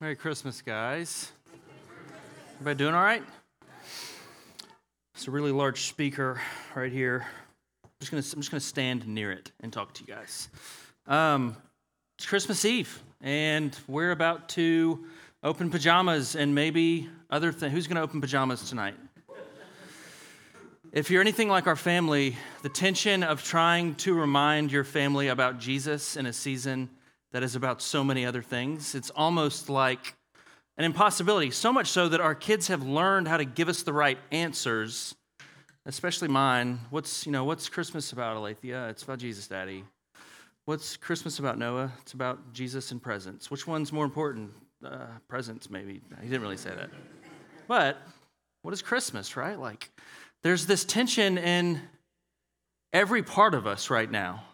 Merry Christmas, guys. Everybody doing all right? It's a really large speaker right here. I'm just gonna, I'm just gonna stand near it and talk to you guys. Um, it's Christmas Eve, and we're about to open pajamas and maybe other things. Who's gonna open pajamas tonight? If you're anything like our family, the tension of trying to remind your family about Jesus in a season that is about so many other things. It's almost like an impossibility, so much so that our kids have learned how to give us the right answers, especially mine. What's, you know, what's Christmas about, Alethea? It's about Jesus, Daddy. What's Christmas about, Noah? It's about Jesus and presents. Which one's more important? Uh, presents, maybe. He didn't really say that. But what is Christmas, right? Like, there's this tension in every part of us right now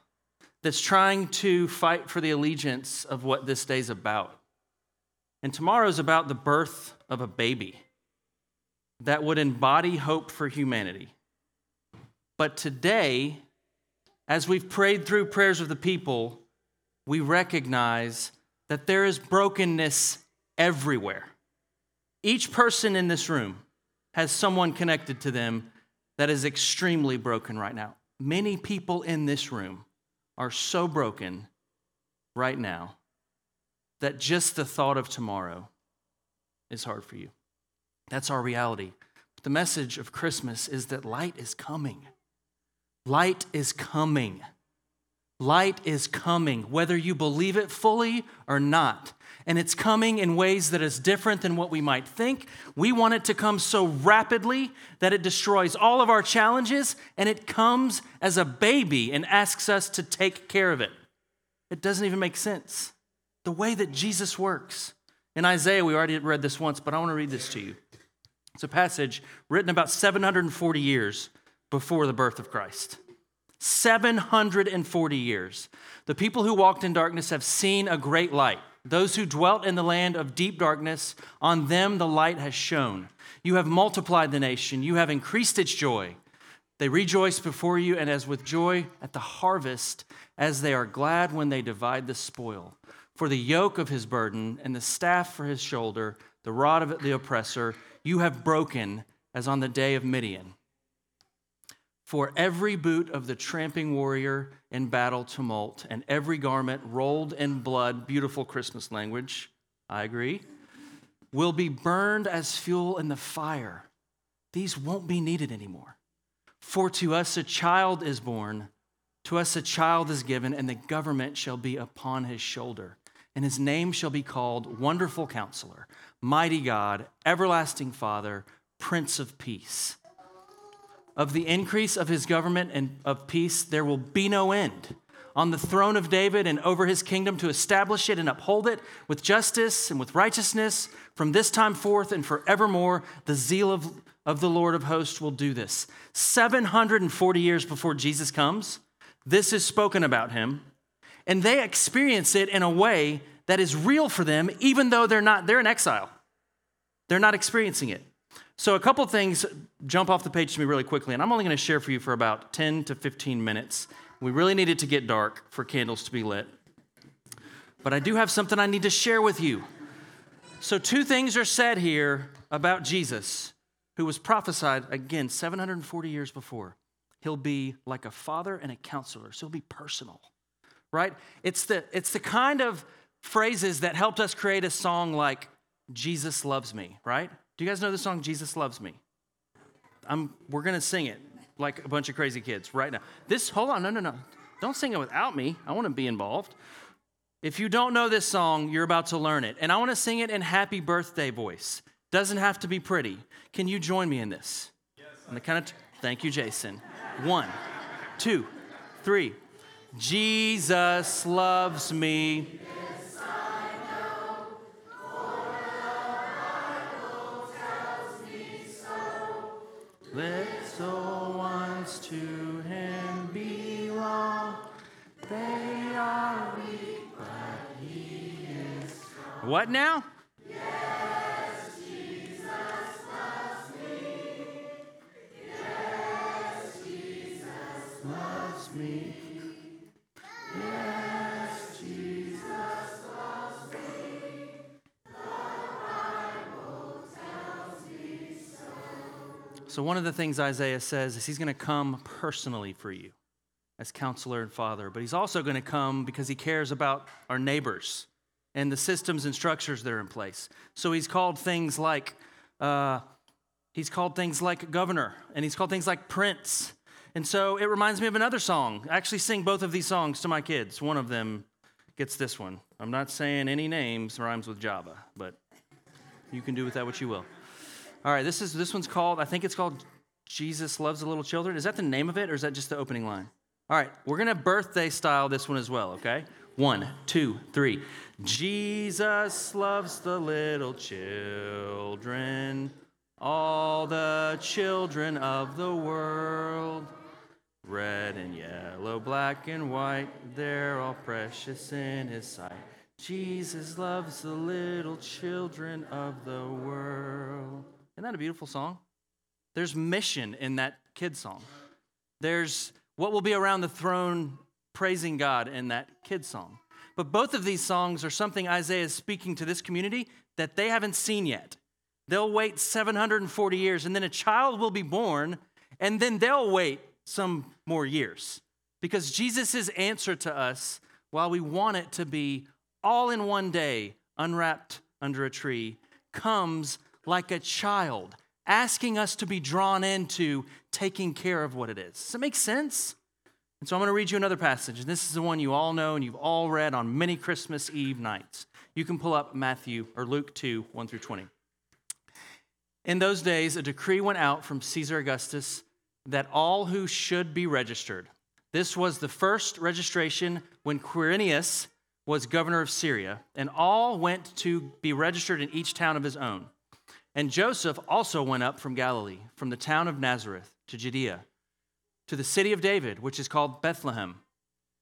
that's trying to fight for the allegiance of what this day's about. And tomorrow's about the birth of a baby that would embody hope for humanity. But today, as we've prayed through prayers of the people, we recognize that there is brokenness everywhere. Each person in this room has someone connected to them that is extremely broken right now. Many people in this room are so broken right now that just the thought of tomorrow is hard for you. That's our reality. But the message of Christmas is that light is coming. Light is coming. Light is coming, whether you believe it fully or not. And it's coming in ways that is different than what we might think. We want it to come so rapidly that it destroys all of our challenges, and it comes as a baby and asks us to take care of it. It doesn't even make sense. The way that Jesus works. In Isaiah, we already read this once, but I want to read this to you. It's a passage written about 740 years before the birth of Christ. 740 years. The people who walked in darkness have seen a great light. Those who dwelt in the land of deep darkness, on them the light has shone. You have multiplied the nation, you have increased its joy. They rejoice before you, and as with joy at the harvest, as they are glad when they divide the spoil. For the yoke of his burden and the staff for his shoulder, the rod of the oppressor, you have broken as on the day of Midian. For every boot of the tramping warrior in battle tumult, and every garment rolled in blood, beautiful Christmas language, I agree, will be burned as fuel in the fire. These won't be needed anymore. For to us a child is born, to us a child is given, and the government shall be upon his shoulder. And his name shall be called Wonderful Counselor, Mighty God, Everlasting Father, Prince of Peace of the increase of his government and of peace, there will be no end. On the throne of David and over his kingdom to establish it and uphold it with justice and with righteousness from this time forth and forevermore. The zeal of, of the Lord of hosts will do this. 740 years before Jesus comes, this is spoken about him, and they experience it in a way that is real for them, even though they're not, they're in exile. They're not experiencing it. So, a couple things jump off the page to me really quickly, and I'm only going to share for you for about 10 to 15 minutes. We really needed to get dark for candles to be lit. But I do have something I need to share with you. So, two things are said here about Jesus, who was prophesied again 740 years before. He'll be like a father and a counselor, so he'll be personal, right? It's the, it's the kind of phrases that helped us create a song like, Jesus loves me, right? Do you guys know the song Jesus Loves Me? I'm, we're going to sing it like a bunch of crazy kids right now. This, hold on, no, no, no. Don't sing it without me. I want to be involved. If you don't know this song, you're about to learn it. And I want to sing it in happy birthday voice. Doesn't have to be pretty. Can you join me in this? Yes. On the count of, thank you, Jason. One, two, three. Jesus loves me. What now? So. So, one of the things Isaiah says is he's going to come personally for you as counselor and father, but he's also going to come because he cares about our neighbors and the systems and structures that are in place. So, he's called things like, uh, he's called things like governor, and he's called things like prince. And so it reminds me of another song. I actually sing both of these songs to my kids. One of them gets this one. I'm not saying any names rhymes with Java, but you can do with that what you will. All right, this is this one's called. I think it's called Jesus loves the little children. Is that the name of it, or is that just the opening line? All right, we're gonna birthday style this one as well. Okay, one, two, three. Jesus loves the little children, all the children of the world. Red and yellow, black and white, they're all precious in his sight. Jesus loves the little children of the world. Isn't that a beautiful song? There's mission in that kid song. There's what will be around the throne praising God in that kid song. But both of these songs are something Isaiah is speaking to this community that they haven't seen yet. They'll wait 740 years, and then a child will be born, and then they'll wait some more years. Because Jesus' answer to us, while we want it to be all in one day, unwrapped under a tree, comes like a child, asking us to be drawn into taking care of what it is. Does that make sense? And so I'm going to read you another passage, and this is the one you all know and you've all read on many Christmas Eve nights. You can pull up Matthew or Luke 2, 1 through 20. In those days, a decree went out from Caesar Augustus that all who should be registered. This was the first registration when Quirinius was governor of Syria, and all went to be registered in each town of his own. And Joseph also went up from Galilee, from the town of Nazareth to Judea, to the city of David, which is called Bethlehem,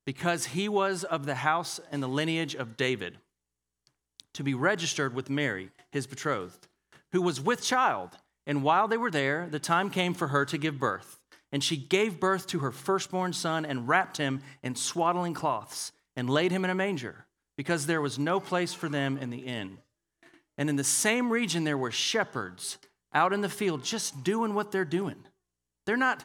because he was of the house and the lineage of David, to be registered with Mary, his betrothed, who was with child. And while they were there, the time came for her to give birth. And she gave birth to her firstborn son and wrapped him in swaddling cloths and laid him in a manger, because there was no place for them in the inn. And in the same region, there were shepherds out in the field just doing what they're doing. They're not,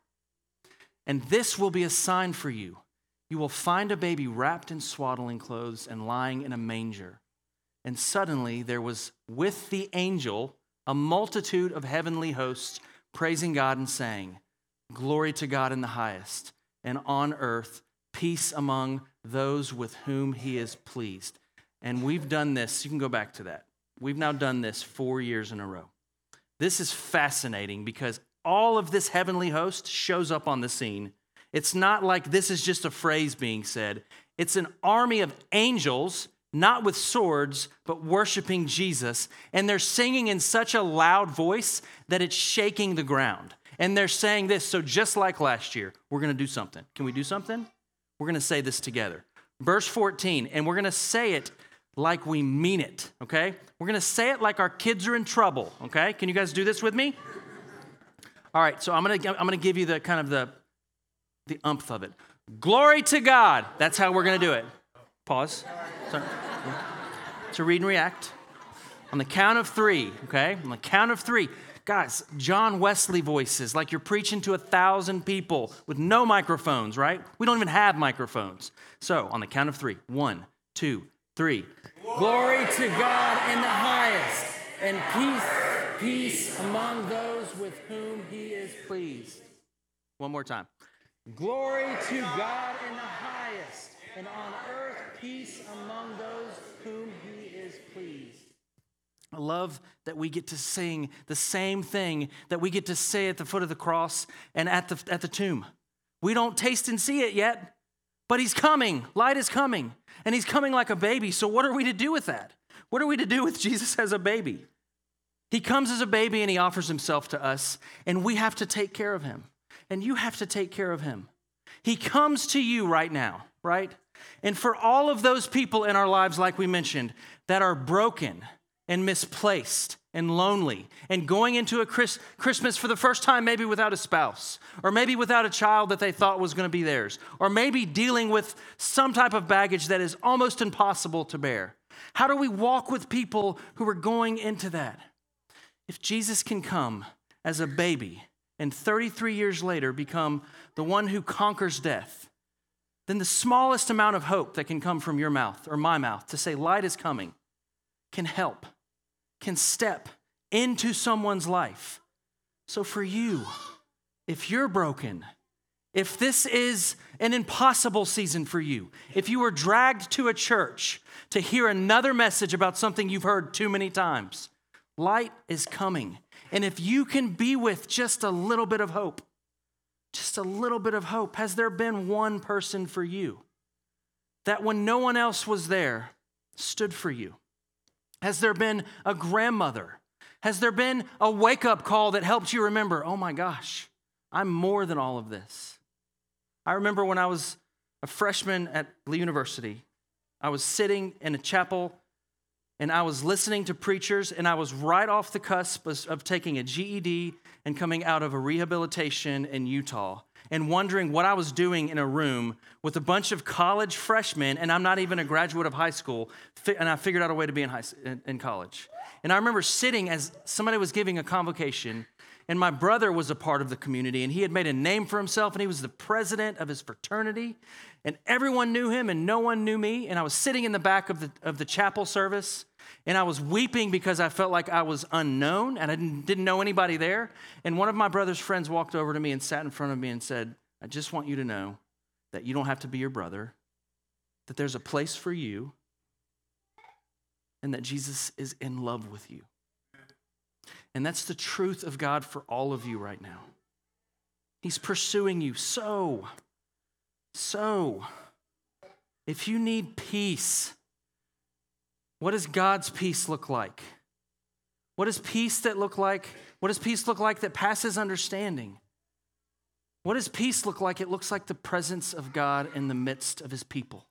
And this will be a sign for you. You will find a baby wrapped in swaddling clothes and lying in a manger. And suddenly there was with the angel a multitude of heavenly hosts praising God and saying, Glory to God in the highest, and on earth peace among those with whom he is pleased. And we've done this. You can go back to that. We've now done this four years in a row. This is fascinating because all of this heavenly host shows up on the scene. It's not like this is just a phrase being said, it's an army of angels not with swords, but worshiping Jesus. And they're singing in such a loud voice that it's shaking the ground. And they're saying this. So, just like last year, we're going to do something. Can we do something? We're going to say this together. Verse 14, and we're going to say it like we mean it, okay? We're going to say it like our kids are in trouble, okay? Can you guys do this with me? All right, so I'm going to I'm going to give you the kind of the the umph of it. Glory to God. That's how we're going to do it. Pause. Sorry. To read and react. On the count of three, okay? On the count of three. Guys, John Wesley voices, like you're preaching to a thousand people with no microphones, right? We don't even have microphones. So, on the count of three one, two, three. Glory to God in the highest, and peace, peace among those with whom he is pleased. One more time. Glory to God in the highest, and on earth peace among those whom he is pleased. I love that we get to sing the same thing that we get to say at the foot of the cross and at the, at the tomb. We don't taste and see it yet, but he's coming. Light is coming, and he's coming like a baby. So, what are we to do with that? What are we to do with Jesus as a baby? He comes as a baby and he offers himself to us, and we have to take care of him. and you have to take care of him. He comes to you right now, right? And for all of those people in our lives, like we mentioned, that are broken and misplaced and lonely and going into a Chris- Christmas for the first time, maybe without a spouse, or maybe without a child that they thought was going to be theirs, or maybe dealing with some type of baggage that is almost impossible to bear. How do we walk with people who are going into that? If Jesus can come as a baby and 33 years later become the one who conquers death, then the smallest amount of hope that can come from your mouth or my mouth to say light is coming can help, can step into someone's life. So for you, if you're broken, if this is an impossible season for you, if you were dragged to a church to hear another message about something you've heard too many times, light is coming. And if you can be with just a little bit of hope, just a little bit of hope, has there been one person for you that when no one else was there stood for you? Has there been a grandmother? Has there been a wake up call that helped you remember, oh my gosh, I'm more than all of this? I remember when I was a freshman at Lee University, I was sitting in a chapel and I was listening to preachers, and I was right off the cusp of taking a GED and coming out of a rehabilitation in Utah and wondering what I was doing in a room with a bunch of college freshmen, and I'm not even a graduate of high school, and I figured out a way to be in, high, in college. And I remember sitting as somebody was giving a convocation, and my brother was a part of the community, and he had made a name for himself, and he was the president of his fraternity, and everyone knew him, and no one knew me. And I was sitting in the back of the, of the chapel service, and I was weeping because I felt like I was unknown and I didn't, know anybody there. And one of my brother's friends walked over to me and sat in front of me and said, I just want you to know that you don't have to be your brother, that there's a place for you, and that Jesus is in love with you. And that's the truth of God for all of you right now. He's pursuing you so, so. If you need peace, what does God's peace look like? What does peace that look like? What does peace look like that passes understanding? What does peace look like? It looks like the presence of God in the midst of his people.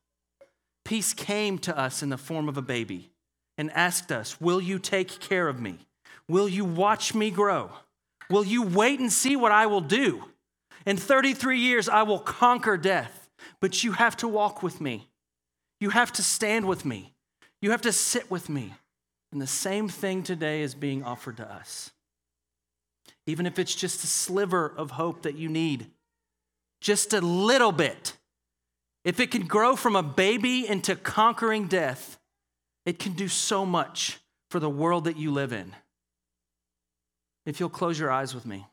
Peace came to us in the form of a baby and asked us, Will you take care of me? Will you watch me grow? Will you wait and see what I will do? In 33 years, I will conquer death, but you have to walk with me. You have to stand with me. You have to sit with me. And the same thing today is being offered to us. Even if it's just a sliver of hope that you need, just a little bit. If it can grow from a baby into conquering death, it can do so much for the world that you live in. If you'll close your eyes with me.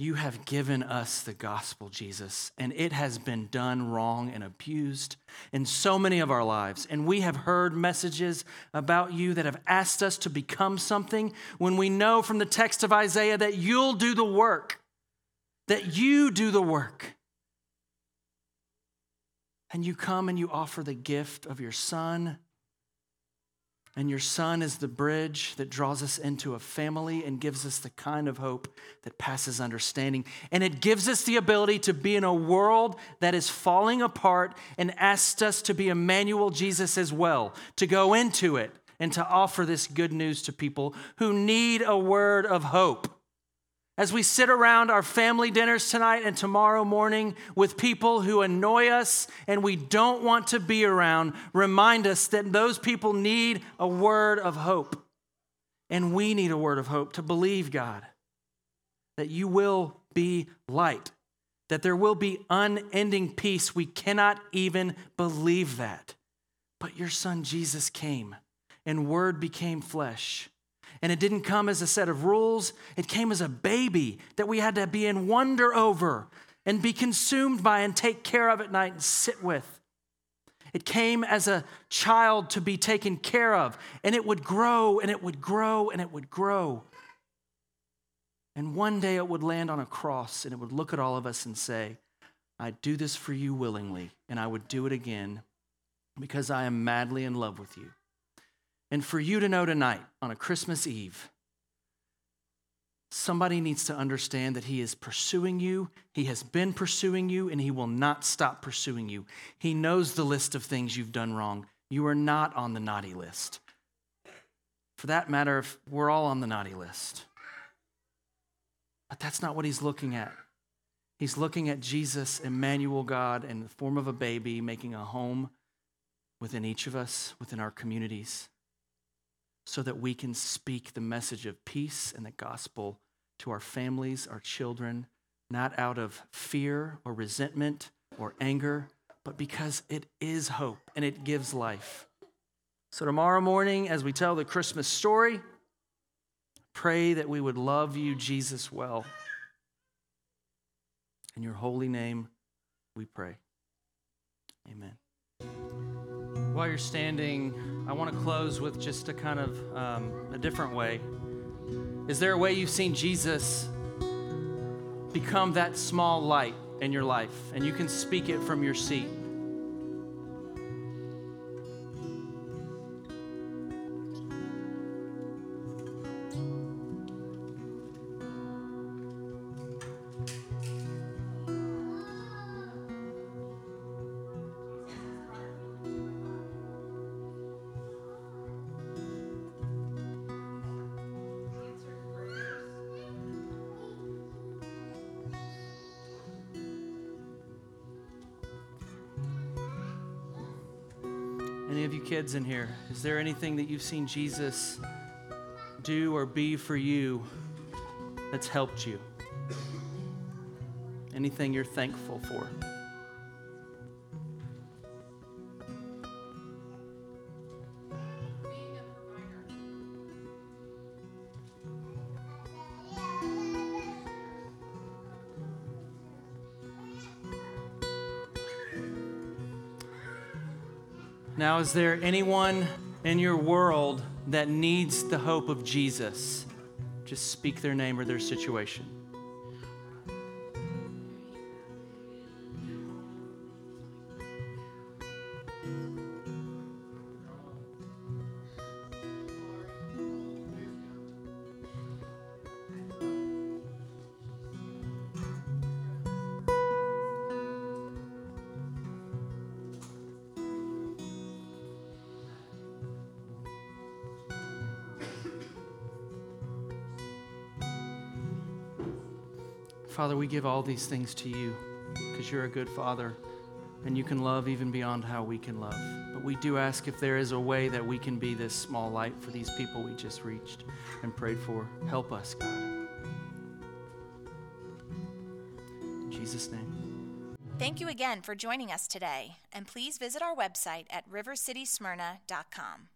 You have given us the gospel, Jesus, and it has been done wrong and abused in so many of our lives. And we have heard messages about you that have asked us to become something when we know from the text of Isaiah that you'll do the work, that you do the work. And you come and you offer the gift of your son and your son is the bridge that draws us into a family and gives us the kind of hope that passes understanding. And it gives us the ability to be in a world that is falling apart and asks us to be Emmanuel Jesus as well, to go into it and to offer this good news to people who need a word of hope as we sit around our family dinners tonight and tomorrow morning with people who annoy us and we don't want to be around, remind us that those people need a word of hope. And we need a word of hope to believe, God, that you will be light, that there will be unending peace. We cannot even believe that. But your son Jesus came, and word became flesh and it didn't come as a set of rules, it came as a baby that we had to be in wonder over and be consumed by and take care of at night and sit with. It came as a child to be taken care of, and it would grow and it would grow and it would grow. And one day it would land on a cross and it would look at all of us and say, I do this for you willingly, and I would do it again because I am madly in love with you. And for you to know tonight on a Christmas Eve Somebody needs to understand that He is pursuing you, He has been pursuing you, and He will not stop pursuing you. He knows the list of things you've done wrong. You are not on the naughty list. For that matter, we're all on the naughty list. But that's not what He's looking at. He's looking at Jesus, Emmanuel God, in the form of a baby, making a home within each of us, within our communities so that we can speak the message of peace and the gospel to our families, our children, not out of fear or resentment or anger, but because it is hope and it gives life. So, tomorrow morning, as we tell the Christmas story, pray that we would love you, Jesus, well. In your holy name, we pray. Amen. While you're standing, I want to close with just a kind of um, a different way. Is there a way you've seen Jesus become that small light in your life and you can speak it from your seat? Any of you kids in here, is there anything that you've seen Jesus do or be for you that's helped you? Anything you're thankful for? Now, is there anyone in your world that needs the hope of Jesus? Just speak their name or their situation. Father, we give all these things to you because you're a good Father and you can love even beyond how we can love. But we do ask if there is a way that we can be this small light for these people we just reached and prayed for. Help us, God. In Jesus' name. Thank you again for joining us today, and please visit our website at rivercitysmyrna.com.